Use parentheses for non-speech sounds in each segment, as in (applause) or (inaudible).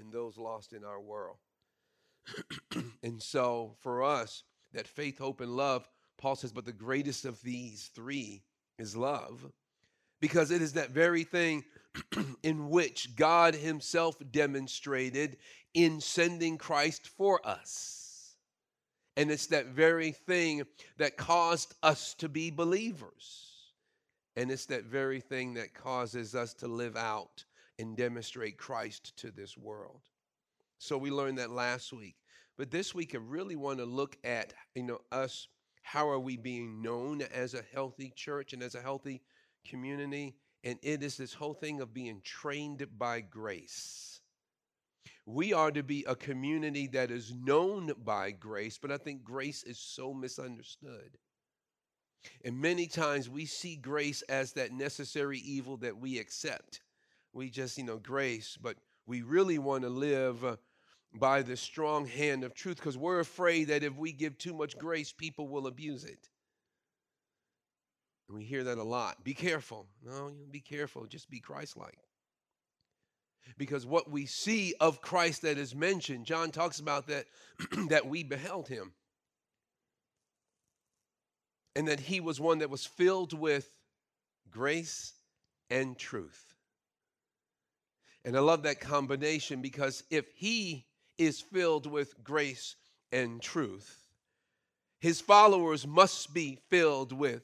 and those lost in our world. (clears throat) and so for us, that faith, hope, and love, Paul says, but the greatest of these three is love, because it is that very thing (clears throat) in which God Himself demonstrated in sending Christ for us. And it's that very thing that caused us to be believers. And it's that very thing that causes us to live out and demonstrate Christ to this world. So we learned that last week. But this week I really want to look at, you know, us how are we being known as a healthy church and as a healthy community? And it is this whole thing of being trained by grace. We are to be a community that is known by grace, but I think grace is so misunderstood. And many times we see grace as that necessary evil that we accept. We just, you know, grace, but we really want to live uh, by the strong hand of truth because we're afraid that if we give too much grace, people will abuse it. And we hear that a lot. Be careful. No, be careful. Just be Christ like. Because what we see of Christ that is mentioned, John talks about that, (clears throat) that we beheld him. And that he was one that was filled with grace and truth. And I love that combination because if he is filled with grace and truth, his followers must be filled with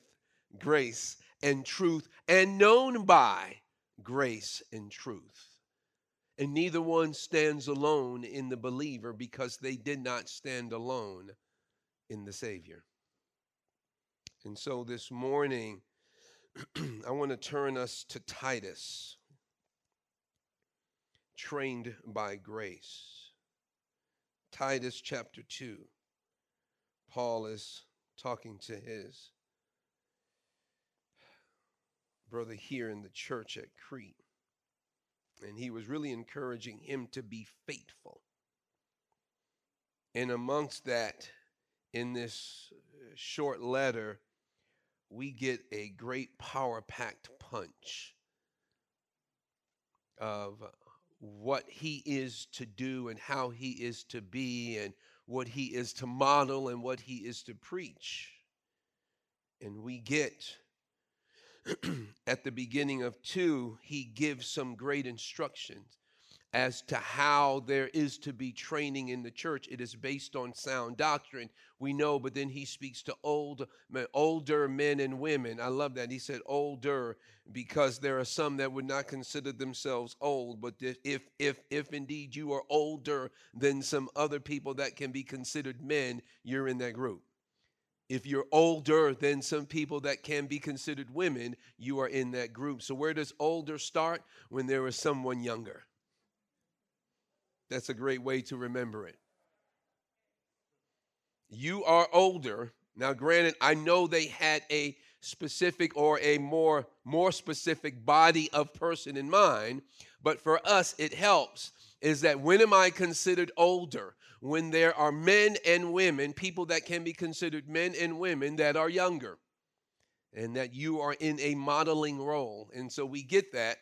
grace and truth and known by grace and truth. And neither one stands alone in the believer because they did not stand alone in the Savior. And so this morning, (clears throat) I want to turn us to Titus, trained by grace. Titus chapter 2. Paul is talking to his brother here in the church at Crete. And he was really encouraging him to be faithful. And amongst that, in this uh, short letter, we get a great power packed punch of what he is to do and how he is to be and what he is to model and what he is to preach. And we get (clears throat) at the beginning of 2, he gives some great instructions as to how there is to be training in the church. It is based on sound doctrine. We know, but then he speaks to old, older men and women. I love that. He said older because there are some that would not consider themselves old. But if, if, if indeed you are older than some other people that can be considered men, you're in that group. If you're older than some people that can be considered women, you are in that group. So, where does older start? When there is someone younger. That's a great way to remember it. You are older. Now, granted, I know they had a specific or a more more specific body of person in mind, but for us it helps is that when am I considered older? When there are men and women, people that can be considered men and women that are younger. And that you are in a modeling role. And so we get that.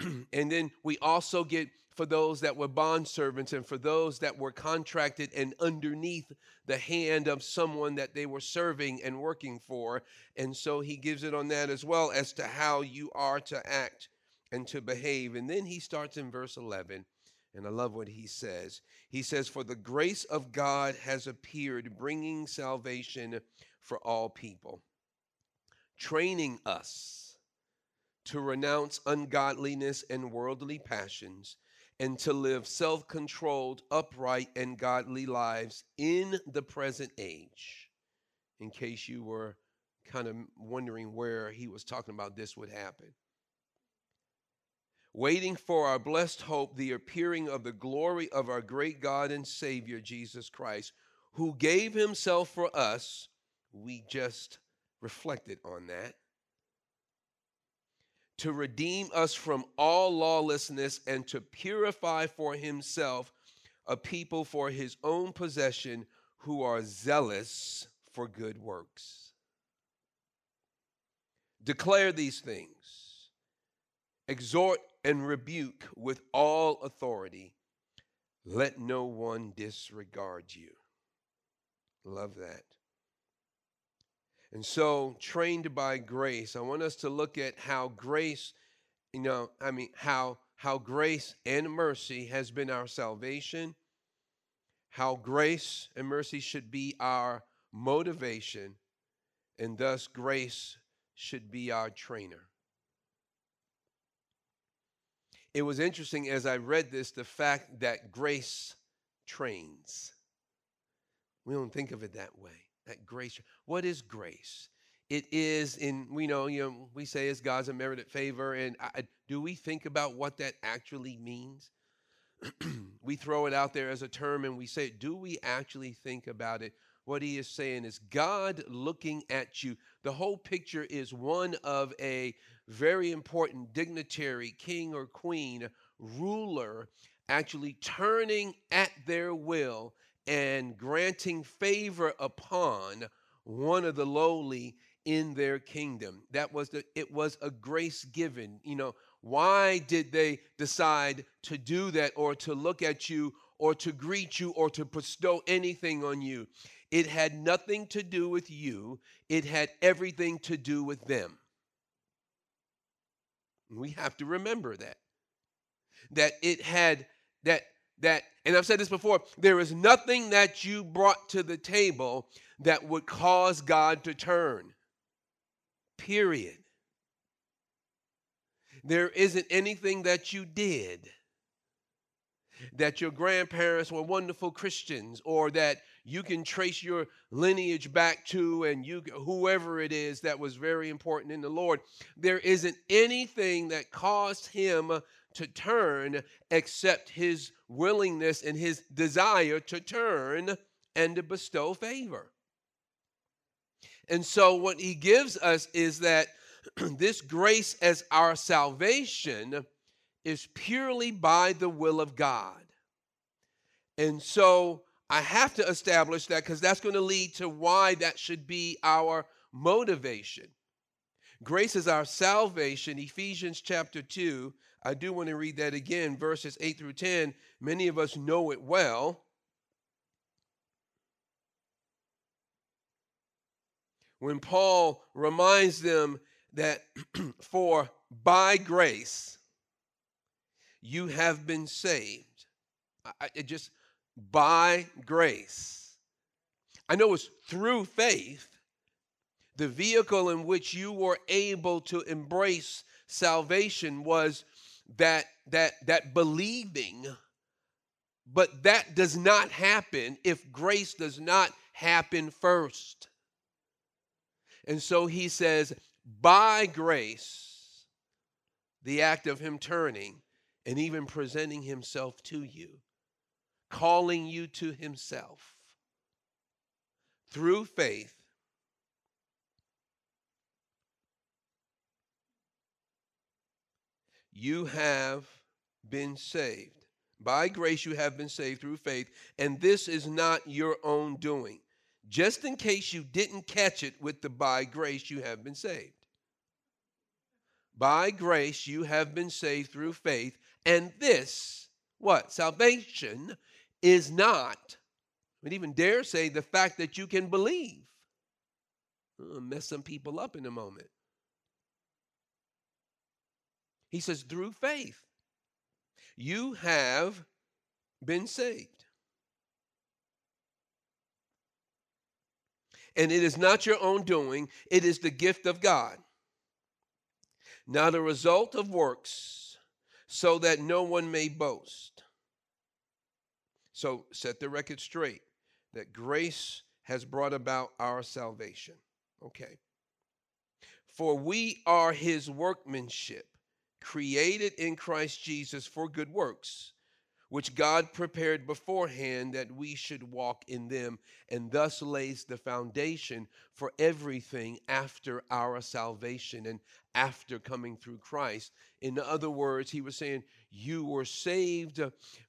(clears throat) and then we also get for those that were bond servants and for those that were contracted and underneath the hand of someone that they were serving and working for. And so he gives it on that as well as to how you are to act and to behave. And then he starts in verse 11. And I love what he says. He says, For the grace of God has appeared, bringing salvation for all people, training us to renounce ungodliness and worldly passions and to live self controlled, upright, and godly lives in the present age. In case you were kind of wondering where he was talking about this would happen. Waiting for our blessed hope, the appearing of the glory of our great God and Savior, Jesus Christ, who gave himself for us. We just reflected on that to redeem us from all lawlessness and to purify for himself a people for his own possession who are zealous for good works. Declare these things, exhort and rebuke with all authority. Let no one disregard you. Love that. And so, trained by grace, I want us to look at how grace, you know, I mean, how how grace and mercy has been our salvation, how grace and mercy should be our motivation, and thus grace should be our trainer. It was interesting as I read this the fact that grace trains. We don't think of it that way. That grace. What is grace? It is in we know you know we say it's God's unmerited favor, and I, do we think about what that actually means? (clears throat) we throw it out there as a term and we say, do we actually think about it? What he is saying is God looking at you. The whole picture is one of a very important dignitary, king or queen, ruler, actually turning at their will and granting favor upon one of the lowly in their kingdom. That was the it was a grace given. You know, why did they decide to do that or to look at you or to greet you or to bestow anything on you? It had nothing to do with you. It had everything to do with them. We have to remember that. That it had that that and I've said this before, there is nothing that you brought to the table that would cause God to turn. Period. There isn't anything that you did that your grandparents were wonderful Christians or that you can trace your lineage back to and you whoever it is that was very important in the Lord there isn't anything that caused him to turn except his willingness and his desire to turn and to bestow favor and so what he gives us is that (clears throat) this grace as our salvation is purely by the will of God and so I have to establish that because that's going to lead to why that should be our motivation. Grace is our salvation. Ephesians chapter 2. I do want to read that again, verses 8 through 10. Many of us know it well. When Paul reminds them that (clears throat) for by grace you have been saved. I, just by grace. I know it's through faith, the vehicle in which you were able to embrace salvation was that that that believing but that does not happen if grace does not happen first and so he says by grace the act of him turning and even presenting himself to you calling you to himself through faith. You have been saved. By grace, you have been saved through faith, and this is not your own doing. Just in case you didn't catch it with the by grace, you have been saved. By grace, you have been saved through faith, and this, what? Salvation is not, I would even dare say, the fact that you can believe. I'll mess some people up in a moment. He says, through faith, you have been saved. And it is not your own doing, it is the gift of God, not a result of works, so that no one may boast. So set the record straight that grace has brought about our salvation. Okay. For we are his workmanship, created in Christ Jesus for good works, which God prepared beforehand that we should walk in them, and thus lays the foundation for everything after our salvation and after coming through Christ. In other words, he was saying, you were saved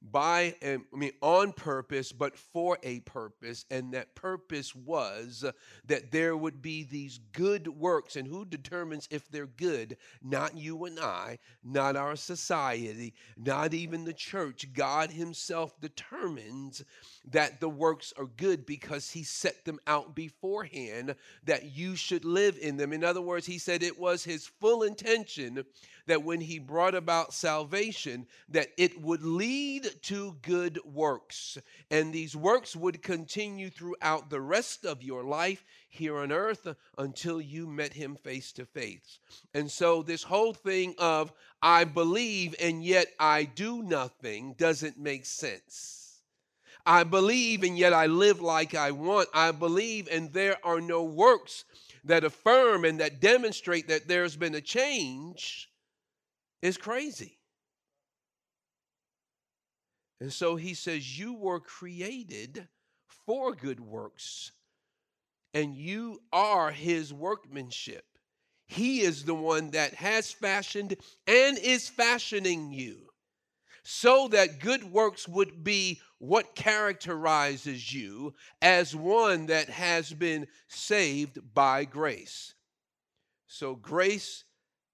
by, um, I mean, on purpose, but for a purpose. And that purpose was that there would be these good works. And who determines if they're good? Not you and I, not our society, not even the church. God Himself determines that the works are good because He set them out beforehand that you should live in them. In other words, He said it was His full intention that when he brought about salvation that it would lead to good works. And these works would continue throughout the rest of your life here on earth until you met him face to face. And so this whole thing of i believe and yet i do nothing doesn't make sense I believe and yet I live like I want. I believe and there are no works that affirm and that demonstrate that there's been a change is crazy. And so he says, You were created for good works, and you are his workmanship. He is the one that has fashioned and is fashioning you so that good works would be what characterizes you as one that has been saved by grace. So, grace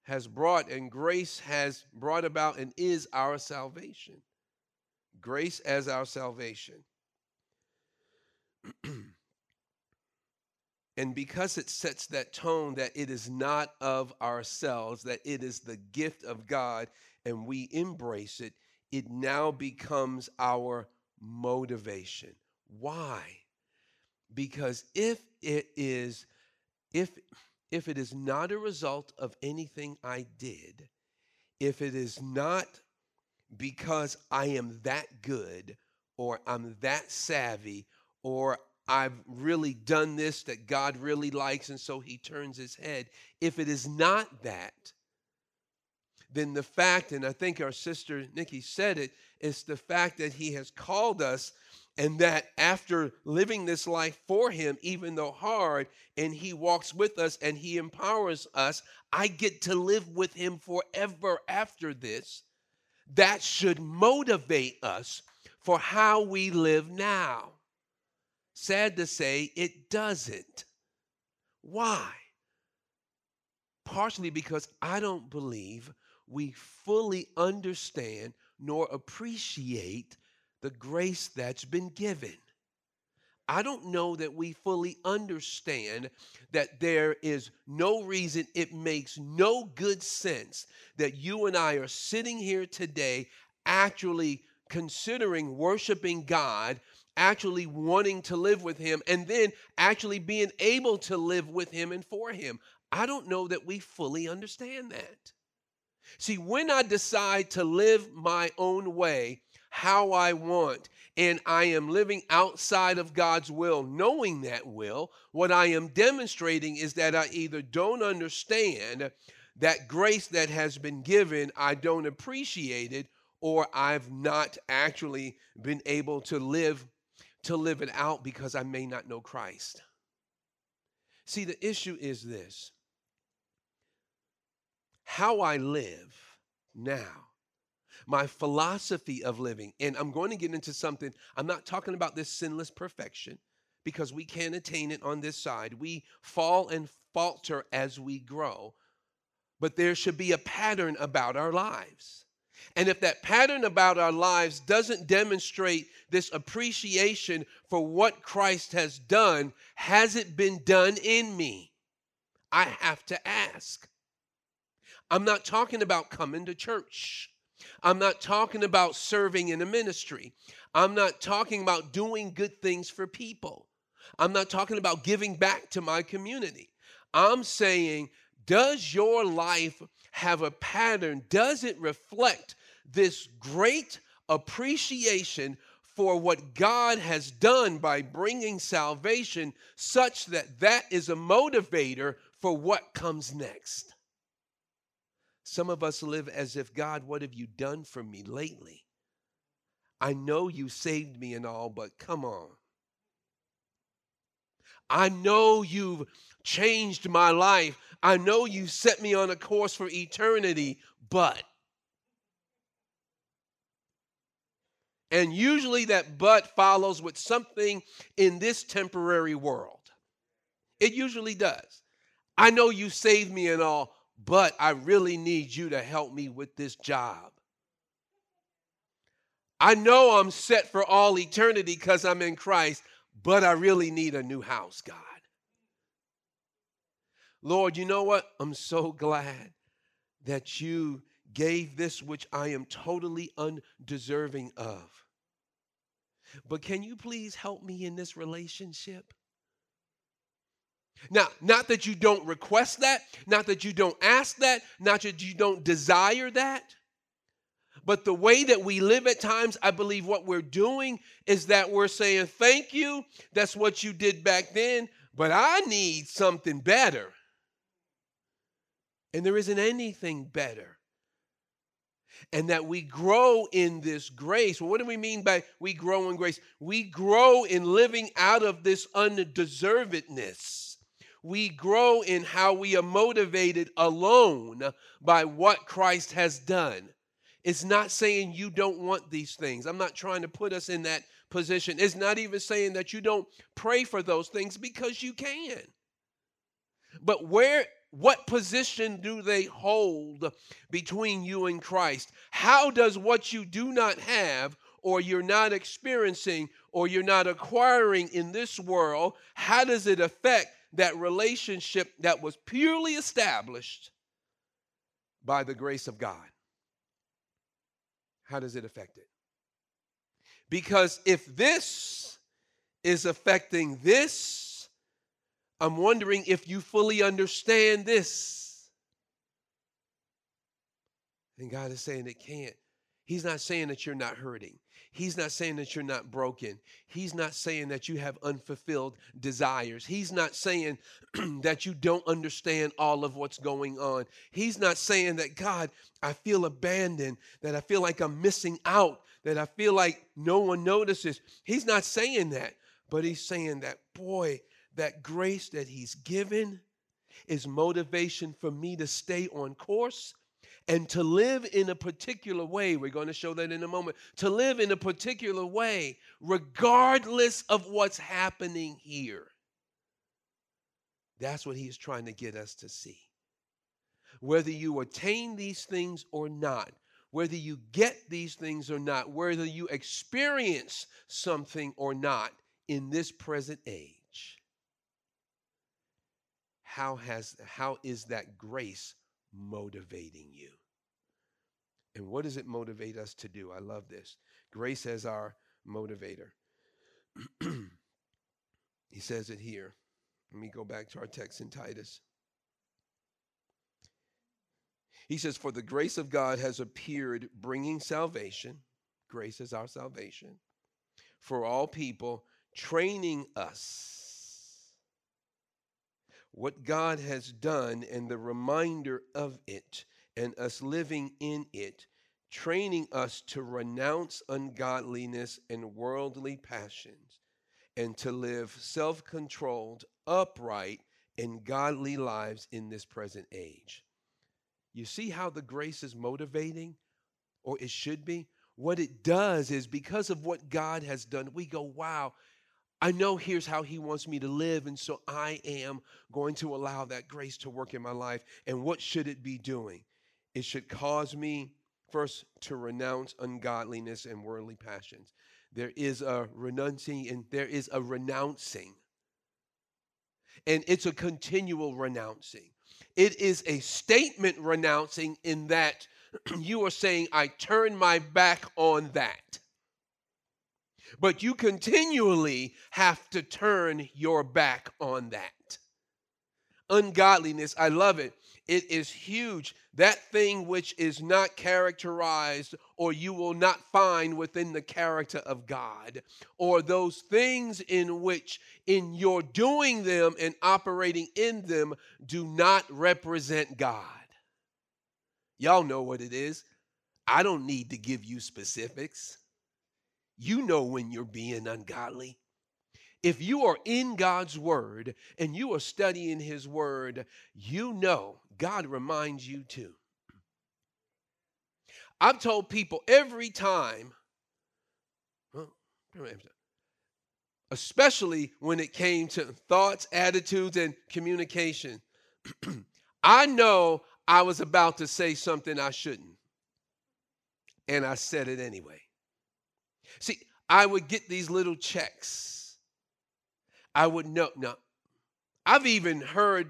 has brought and grace has brought about and is our salvation. Grace as our salvation. (clears throat) and because it sets that tone that it is not of ourselves, that it is the gift of God, and we embrace it, it now becomes our motivation. Why? Because if it is, if if it is not a result of anything I did, if it is not because I am that good or I'm that savvy or I've really done this that God really likes and so he turns his head, if it is not that, then the fact, and I think our sister Nikki said it, is the fact that he has called us and that after living this life for him, even though hard, and he walks with us and he empowers us, I get to live with him forever after this. That should motivate us for how we live now. Sad to say, it doesn't. Why? Partially because I don't believe we fully understand nor appreciate the grace that's been given. I don't know that we fully understand that there is no reason, it makes no good sense that you and I are sitting here today actually considering worshiping God, actually wanting to live with Him, and then actually being able to live with Him and for Him. I don't know that we fully understand that. See, when I decide to live my own way, how I want, and I am living outside of God's will, knowing that will, what I am demonstrating is that I either don't understand that grace that has been given, I don't appreciate it, or I've not actually been able to live to live it out because I may not know Christ. See, the issue is this. How I live now my philosophy of living. And I'm going to get into something, I'm not talking about this sinless perfection because we can't attain it on this side. We fall and falter as we grow, but there should be a pattern about our lives. And if that pattern about our lives doesn't demonstrate this appreciation for what Christ has done, has it been done in me? I have to ask. I'm not talking about coming to church. I'm not talking about serving in a ministry. I'm not talking about doing good things for people. I'm not talking about giving back to my community. I'm saying, does your life have a pattern? Does it reflect this great appreciation for what God has done by bringing salvation, such that that is a motivator for what comes next? Some of us live as if, God, what have you done for me lately? I know you saved me and all, but come on. I know you've changed my life. I know you set me on a course for eternity, but. And usually that but follows with something in this temporary world. It usually does. I know you saved me and all, but I really need you to help me with this job. I know I'm set for all eternity because I'm in Christ, but I really need a new house, God. Lord, you know what? I'm so glad that you gave this which I am totally undeserving of. But can you please help me in this relationship? Now, not that you don't request that, not that you don't ask that, not that you don't desire that, but the way that we live at times, I believe what we're doing is that we're saying, Thank you, that's what you did back then, but I need something better. And there isn't anything better. And that we grow in this grace. Well, what do we mean by we grow in grace? We grow in living out of this undeservedness. We grow in how we are motivated alone by what Christ has done. It's not saying you don't want these things. I'm not trying to put us in that position. It's not even saying that you don't pray for those things because you can. But where what position do they hold between you and Christ? How does what you do not have or you're not experiencing or you're not acquiring in this world, how does it affect that relationship that was purely established by the grace of God? How does it affect it? Because if this is affecting this, I'm wondering if you fully understand this. And God is saying it can't. He's not saying that you're not hurting. He's not saying that you're not broken. He's not saying that you have unfulfilled desires. He's not saying (clears throat) that you don't understand all of what's going on. He's not saying that, God, I feel abandoned, that I feel like I'm missing out, that I feel like no one notices. He's not saying that, but he's saying that, boy, that grace that He's given is motivation for me to stay on course and to live in a particular way. We're going to show that in a moment. To live in a particular way, regardless of what's happening here. That's what He's trying to get us to see. Whether you attain these things or not, whether you get these things or not, whether you experience something or not in this present age how has how is that grace motivating you? And what does it motivate us to do? I love this. Grace as our motivator. (clears throat) he says it here. Let me go back to our text in Titus. He says, For the grace of God has appeared, bringing salvation. Grace is our salvation for all people, training us what God has done and the reminder of it and us living in it, training us to renounce ungodliness and worldly passions and to live self controlled, upright, and godly lives in this present age. You see how the grace is motivating, or it should be? What it does is because of what God has done, we go, wow, I know here's how He wants me to live, and so I am going to allow that grace to work in my life. And what should it be doing? It should cause me first to renounce ungodliness and worldly passions. There is a renouncing and there is a renouncing. And it's a continual renouncing. It is a statement renouncing in that (clears throat) you are saying, I turn my back on that. But you continually have to turn your back on that. Ungodliness, I love it. It is huge. That thing which is not characterized or you will not find within the character of God, or those things in which, in your doing them and operating in them, do not represent God. Y'all know what it is. I don't need to give you specifics. You know when you're being ungodly. if you are in God's word and you are studying his word, you know God reminds you too. I've told people every time, especially when it came to thoughts, attitudes, and communication, (clears throat) I know I was about to say something I shouldn't. And I said it anyway. See, I would get these little checks. I would know. Now, I've even heard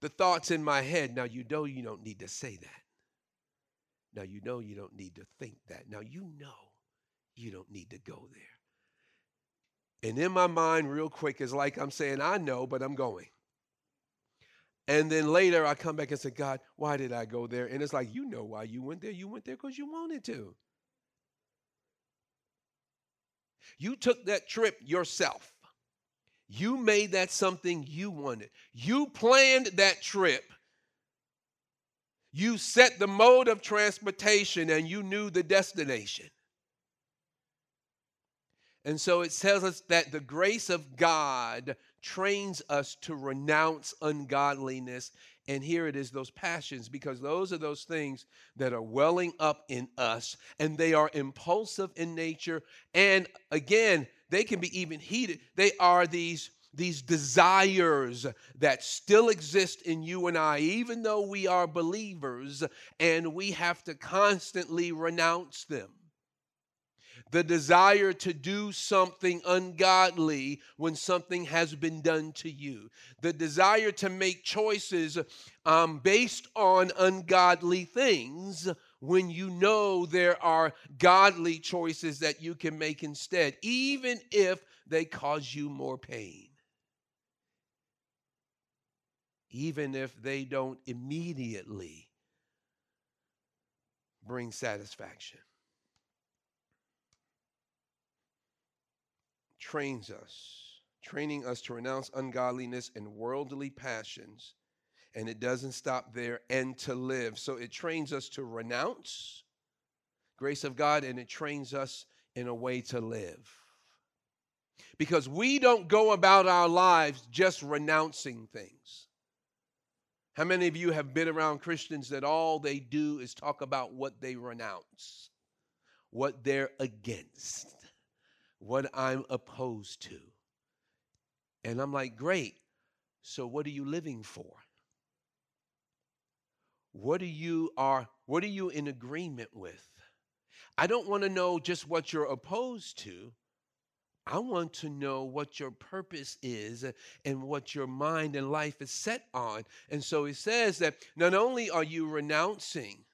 the thoughts in my head. Now, you know you don't need to say that. Now, you know you don't need to think that. Now, you know you don't need to go there. And in my mind, real quick, is like I'm saying, I know, but I'm going. And then later I come back and say, God, why did I go there? And it's like, you know why you went there. You went there because you wanted to. You took that trip yourself. You made that something you wanted. You planned that trip. You set the mode of transportation and you knew the destination. And so it tells us that the grace of God trains us to renounce ungodliness. And here it is, those passions, because those are those things that are welling up in us and they are impulsive in nature. And again, they can be even heated. They are these these desires that still exist in you and I, even though we are believers, and we have to constantly renounce them the desire to do something ungodly when something has been done to you, the desire to make choices um, based on ungodly things when you know there are godly choices that you can make instead, even if they cause you more pain. Even if they don't immediately bring satisfaction. Trains us, training us to renounce ungodliness and worldly passions. And it doesn't stop there, and to live. So it trains us to renounce grace of God, and it trains us in a way to live. Because we don't go about our lives just renouncing things. How many of you have been around Christians that all they do is talk about what they renounce, what they're against? What I'm opposed to. And I'm like, great. So what are you living for? What are you are what are you in agreement with? I don't want to know just what you're opposed to. I want to know what your purpose is and what your mind and life is set on. And so he says that not only are you renouncing,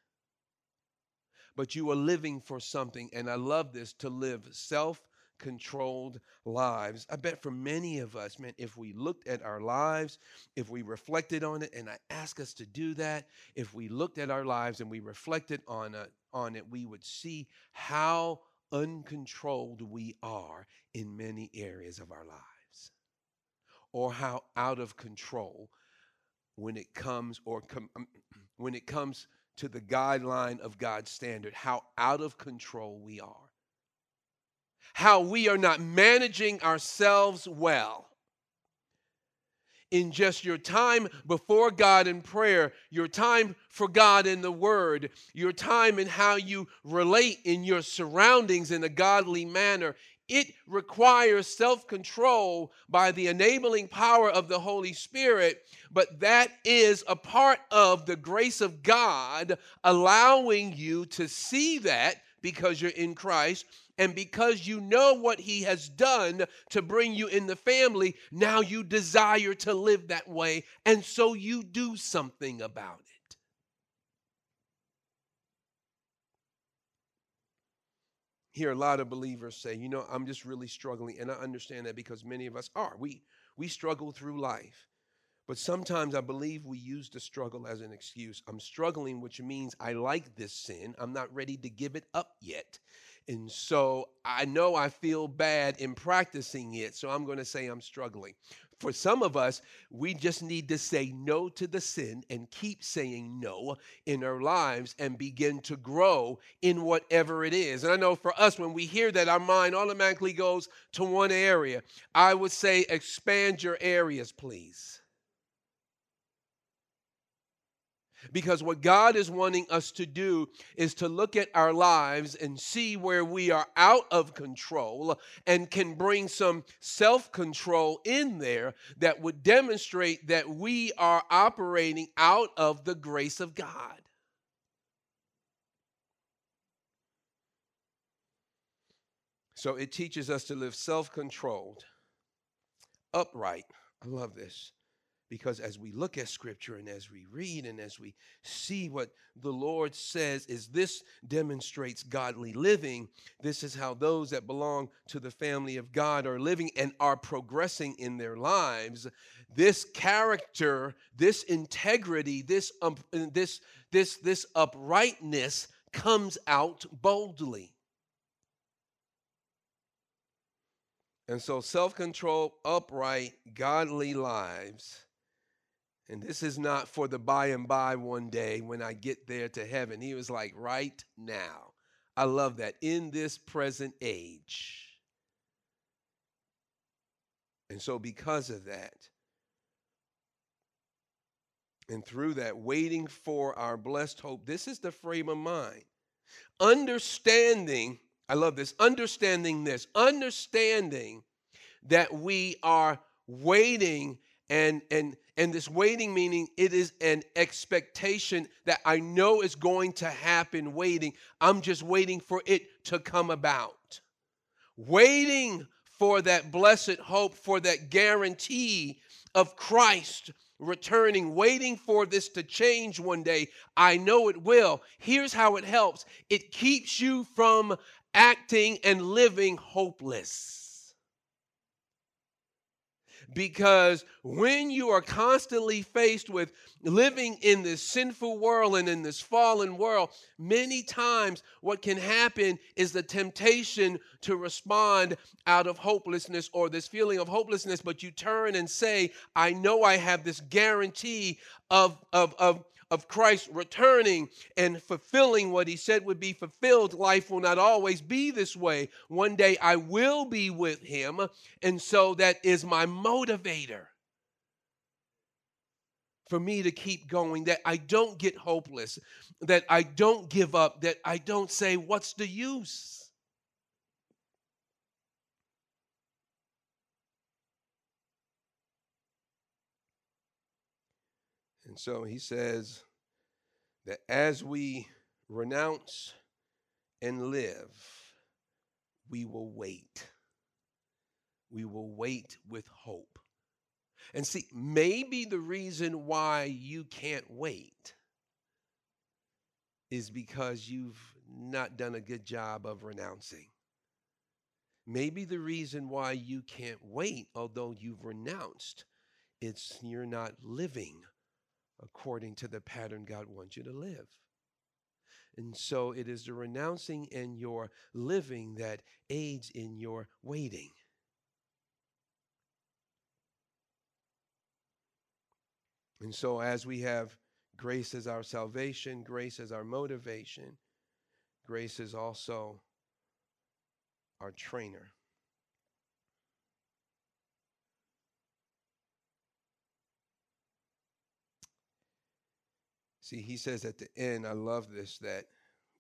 but you are living for something. And I love this to live self controlled lives. I bet for many of us, man, if we looked at our lives, if we reflected on it, and I ask us to do that, if we looked at our lives and we reflected on it, on it, we would see how uncontrolled we are in many areas of our lives, or how out of control when it comes or com- um, (clears throat) when it comes to the guideline of God's standard, how out of control we are how we are not managing ourselves well. In just your time before God in prayer, your time for God in the Word, your time in how you relate in your surroundings in a godly manner, it requires self control by the enabling power of the Holy Spirit, but that is a part of the grace of God allowing you to see that because you're in Christ and because you know what he has done to bring you in the family, now you desire to live that way. And so you do something about it. Hear a lot of believers say, you know, I'm just really struggling. And I understand that because many of us are. We, we struggle through life. But sometimes I believe we use the struggle as an excuse. I'm struggling, which means I like this sin. I'm not ready to give it up yet. And so I know I feel bad in practicing it, so I'm going to say I'm struggling. for some of us, we just need to say no to the sin and keep saying no in our lives and begin to grow in whatever it is. And I know for us, when we hear that, our mind automatically goes to one area. I would say, expand your areas, please. Because what God is wanting us to do is to look at our lives and see where we are out of control and can bring some self control in there that would demonstrate that we are operating out of the grace of God. So it teaches us to live self controlled, upright. I love this because as we look at scripture and as we read and as we see what the Lord says is this demonstrates godly living this is how those that belong to the family of God are living and are progressing in their lives this character this integrity this um, this this this uprightness comes out boldly. And so, self control, upright, godly lives and this is not for the by and by one day when I get there to heaven. He was like, right now. I love that. In this present age. And so, because of that, and through that, waiting for our blessed hope, this is the frame of mind. Understanding, I love this, understanding this, understanding that we are waiting and and and this waiting meaning it is an expectation that I know is going to happen waiting. I'm just waiting for it to come about. Waiting for that blessed hope, for that guarantee of Christ returning, waiting for this to change one day. I know it will. Here's how it helps it keeps you from acting and living hopeless. Because when you are constantly faced with living in this sinful world and in this fallen world, many times what can happen is the temptation to respond out of hopelessness or this feeling of hopelessness, but you turn and say, I know I have this guarantee of, of, of of Christ returning and fulfilling what he said would be fulfilled, life will not always be this way. One day I will be with him, and so that is my motivator for me to keep going, that I don't get hopeless, that I don't give up, that I don't say, What's the use? And so he says that as we renounce and live, we will wait. We will wait with hope. And see, maybe the reason why you can't wait is because you've not done a good job of renouncing. Maybe the reason why you can't wait, although you've renounced, it's you're not living according to the pattern God wants you to live. And so it is the renouncing and your living that aids in your waiting. And so, as we have grace as our salvation, grace as our motivation, grace is also our trainer. See, he says at the end, I love this, that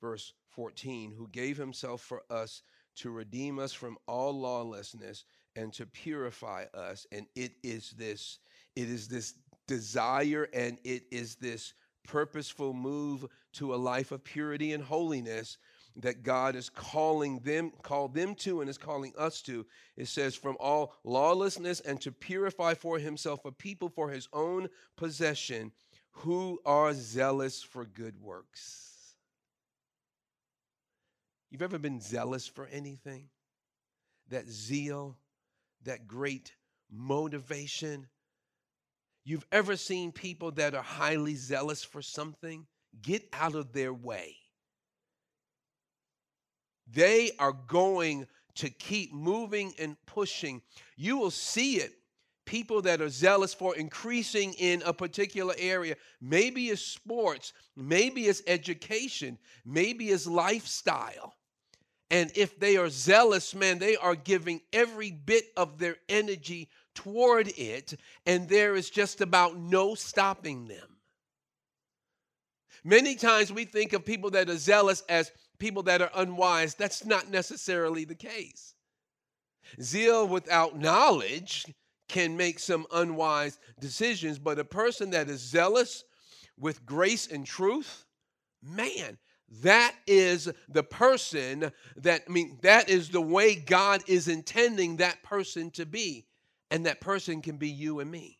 verse 14, who gave himself for us to redeem us from all lawlessness and to purify us. And it is this, it is this desire and it is this purposeful move to a life of purity and holiness that God is calling them, called them to, and is calling us to. It says, from all lawlessness and to purify for himself a people for his own possession who are zealous for good works. You've ever been zealous for anything? That zeal, that great motivation. You've ever seen people that are highly zealous for something? Get out of their way. They are going to keep moving and pushing. You will see it people that are zealous for increasing in a particular area. Maybe it's sports, maybe it's education, maybe it's lifestyle. And if they are zealous, man, they are giving every bit of their energy toward it, and there is just about no stopping them. Many times we think of people that are zealous as people that are unwise. That's not necessarily the case. Zeal without knowledge can make some unwise decisions, but a person that is zealous with grace and truth, man, that is the person that, I mean, that is the way God is intending that person to be. And that person can be you and me.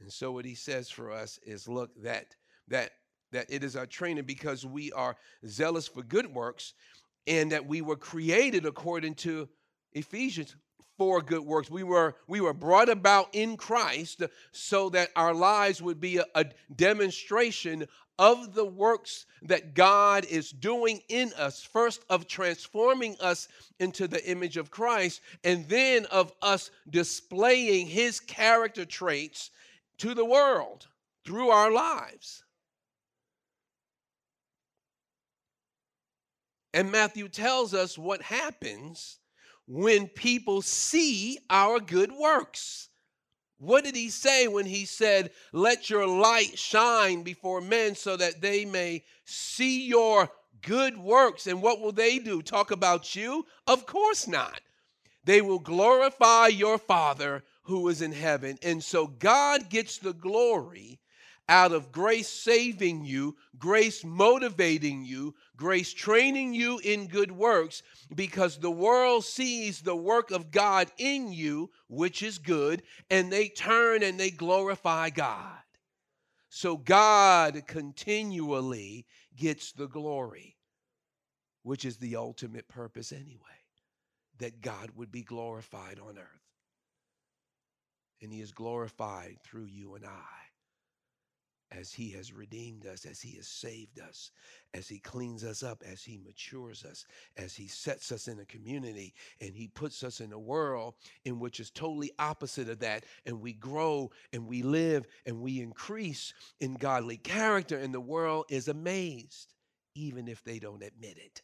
And so what he says for us is look that that that it is our training because we are zealous for good works and that we were created according to Ephesians for good works. We were we were brought about in Christ so that our lives would be a, a, demonstration of the works that God is doing in us. First of transforming us into the image of Christ and then of us displaying his character traits to the world through our lives. And Matthew tells us what happens when people see our good works. What did he say when he said, Let your light shine before men so that they may see your good works? And what will they do? Talk about you? Of course not. They will glorify your Father who is in heaven. And so God gets the glory out of grace saving you, grace motivating you, grace training you in good works, because the world sees the work of God in you, which is good, and they turn and they glorify God. So God continually gets the glory, which is the ultimate purpose anyway, that God would be glorified on earth. And he is glorified through you and I as He has redeemed us, as He has saved us, as He cleans us up, as He matures us, as He sets us in a community, and He puts us in a world in which is totally opposite of that. And we grow and we live and we increase in godly character, and the world is amazed, even if they don't admit it.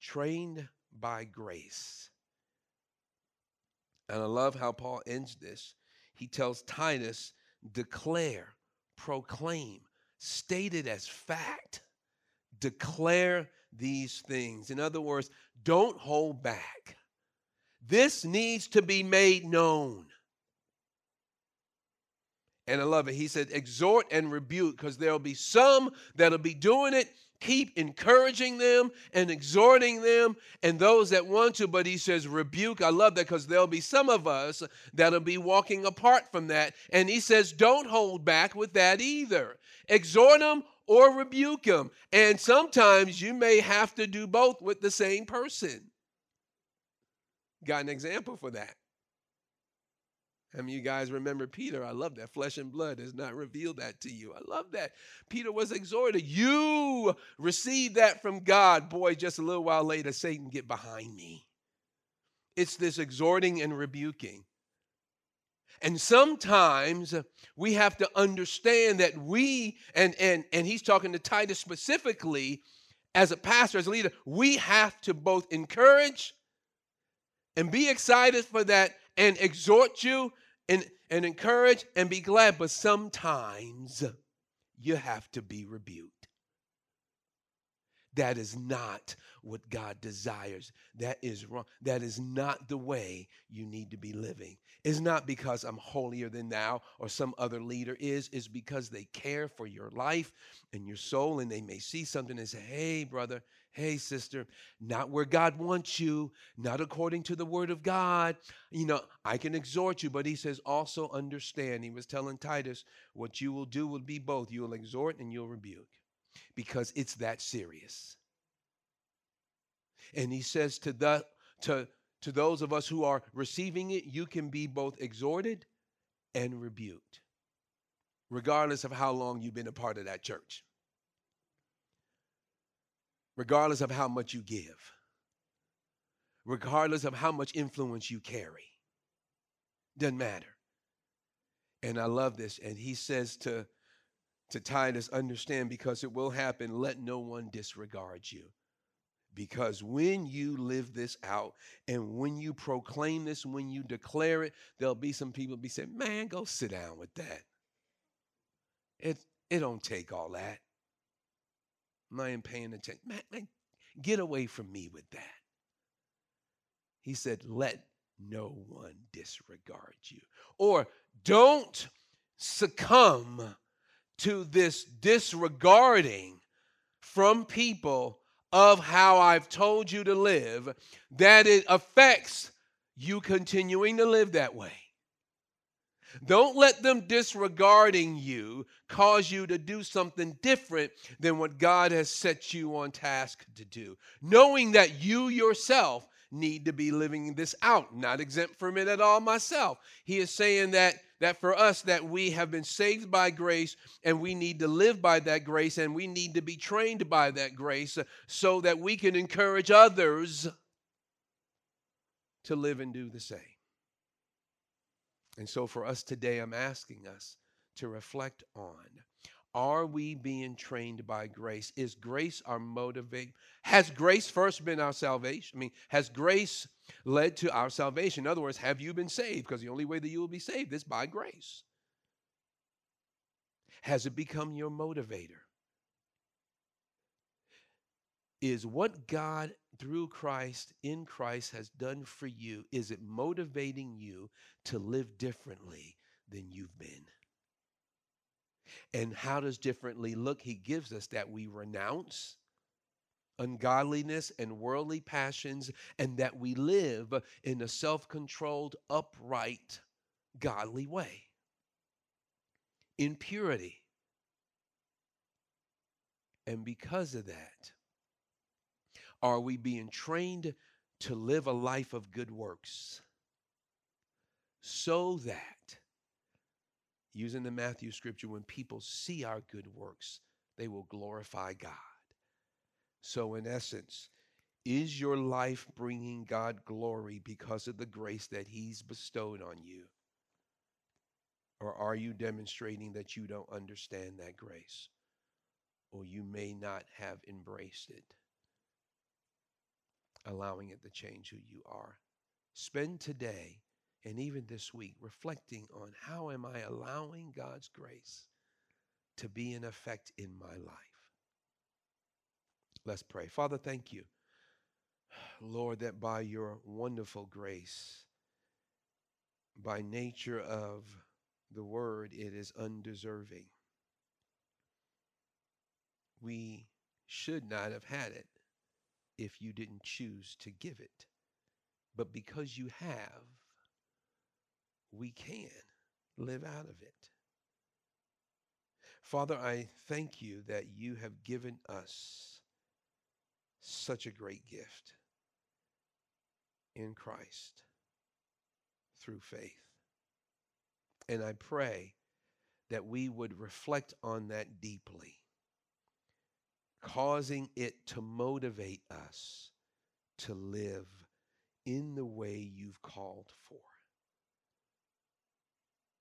Trained by grace. And I love how Paul ends this he tells Titus, declare, proclaim, state it as fact. Declare these things. In other words, don't hold back. This needs to be made known. And I love it. He said, exhort and rebuke, because there'll be some that'll be doing it. Keep encouraging them and exhorting them and those that want to but he says rebuke i love that because there'll be some of us that'll be walking apart from that. And he says don't hold back with that either. Exhort them or rebuke them and sometimes you may have to do both with the same person. Got an example for that I mean, you guys remember Peter? I love that. Flesh and blood has not revealed that to you. I love that. Peter was exhorted. You received that from God. Boy, just a little while later, Satan, get behind me. It's this exhorting and rebuking. And sometimes we have to understand that we, and, and, and he's talking to Titus specifically, as a pastor, as a leader, we have to both encourage and be excited for that and exhort you and, and encourage and be glad, but sometimes you have to be rebuked. That is not what God desires. That is wrong. That is not the way you need to be living. It's not because I'm holier than thou or some other leader is. It's because they care for your life and your soul and they may see something and say, hey, brother, hey, sister, not where God wants you, not according to the word of God. You know, I can exhort you, but he says, also understand. He was telling Titus, what you will do will be both. You will exhort and you'll rebuke because it's that serious. And he says to the to to those of us who are receiving it, you can be both exhorted and rebuked, regardless of how long you've been a part of that church, regardless of how much you give, regardless of how much influence you carry. Doesn't matter. And I love this. And he says to, to Titus, understand because it will happen, let no one disregard you. Because when you live this out and when you proclaim this, when you declare it, there'll be some people be saying, man, go sit down with that. It, it don't take all that. I'm not paying attention. Man, man, get away from me with that. He said, let no one disregard you. Or don't succumb to this disregarding from people of how I've told you to live that it affects you continuing to live that way. Don't let them disregarding you cause you to do something different than what God has set you on task to do. Knowing that you yourself need to be living this out. Not exempt from it at all myself. He is saying that that for us that we have been saved by grace and we need to live by that grace and we need to be trained by that grace so that we can encourage others to live and do the same. And so for us today I'm asking us to reflect on are we being trained by grace? Is grace our motivate? Has grace first been our salvation? I mean, has grace led to our salvation? In other words, have you been saved? Because the only way that you will be saved is by grace. Has it become your motivator? Is what God through Christ, in Christ, has done for you, is it motivating you to live differently than you've been? And how does differently look? He gives us that we renounce ungodliness and worldly passions and that we live in a self controlled, upright, godly way in purity. And because of that, are we being trained to live a life of good works so that using the Matthew scripture, when people see our good works, they will glorify God. So, in essence, is your life bringing God glory because of the grace that He's bestowed on you? Or are you demonstrating that you don't understand that grace? Or you may not have embraced it, allowing it to change who you are. Spend today and even this week reflecting on how am I allowing God's grace to be in effect in my life. Let's pray. Father, thank you, Lord, that by your wonderful grace, by nature of the word, it is undeserving. We should not have had it if you didn't choose to give it. But because you have, we can live out of it. Father, I thank you that you have given us such a great gift in Christ through faith. And I pray that we would reflect on that deeply, causing it to motivate us to live in the way you've called for.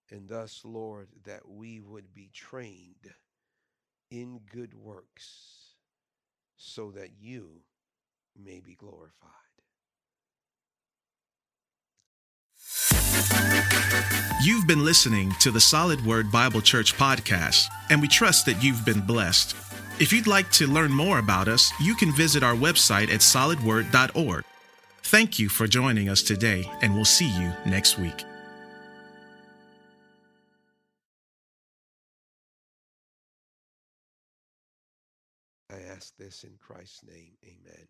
And thus, Lord, that we would be trained in good works so that you may be glorified. You've been listening to the Solid Word Bible Church podcast, and we trust that you've been blessed. If you'd like to learn more about us, you can visit our website at solidword.org. Thank you for joining us today, and we'll see you next week. I ask this in Christ's name. Amen.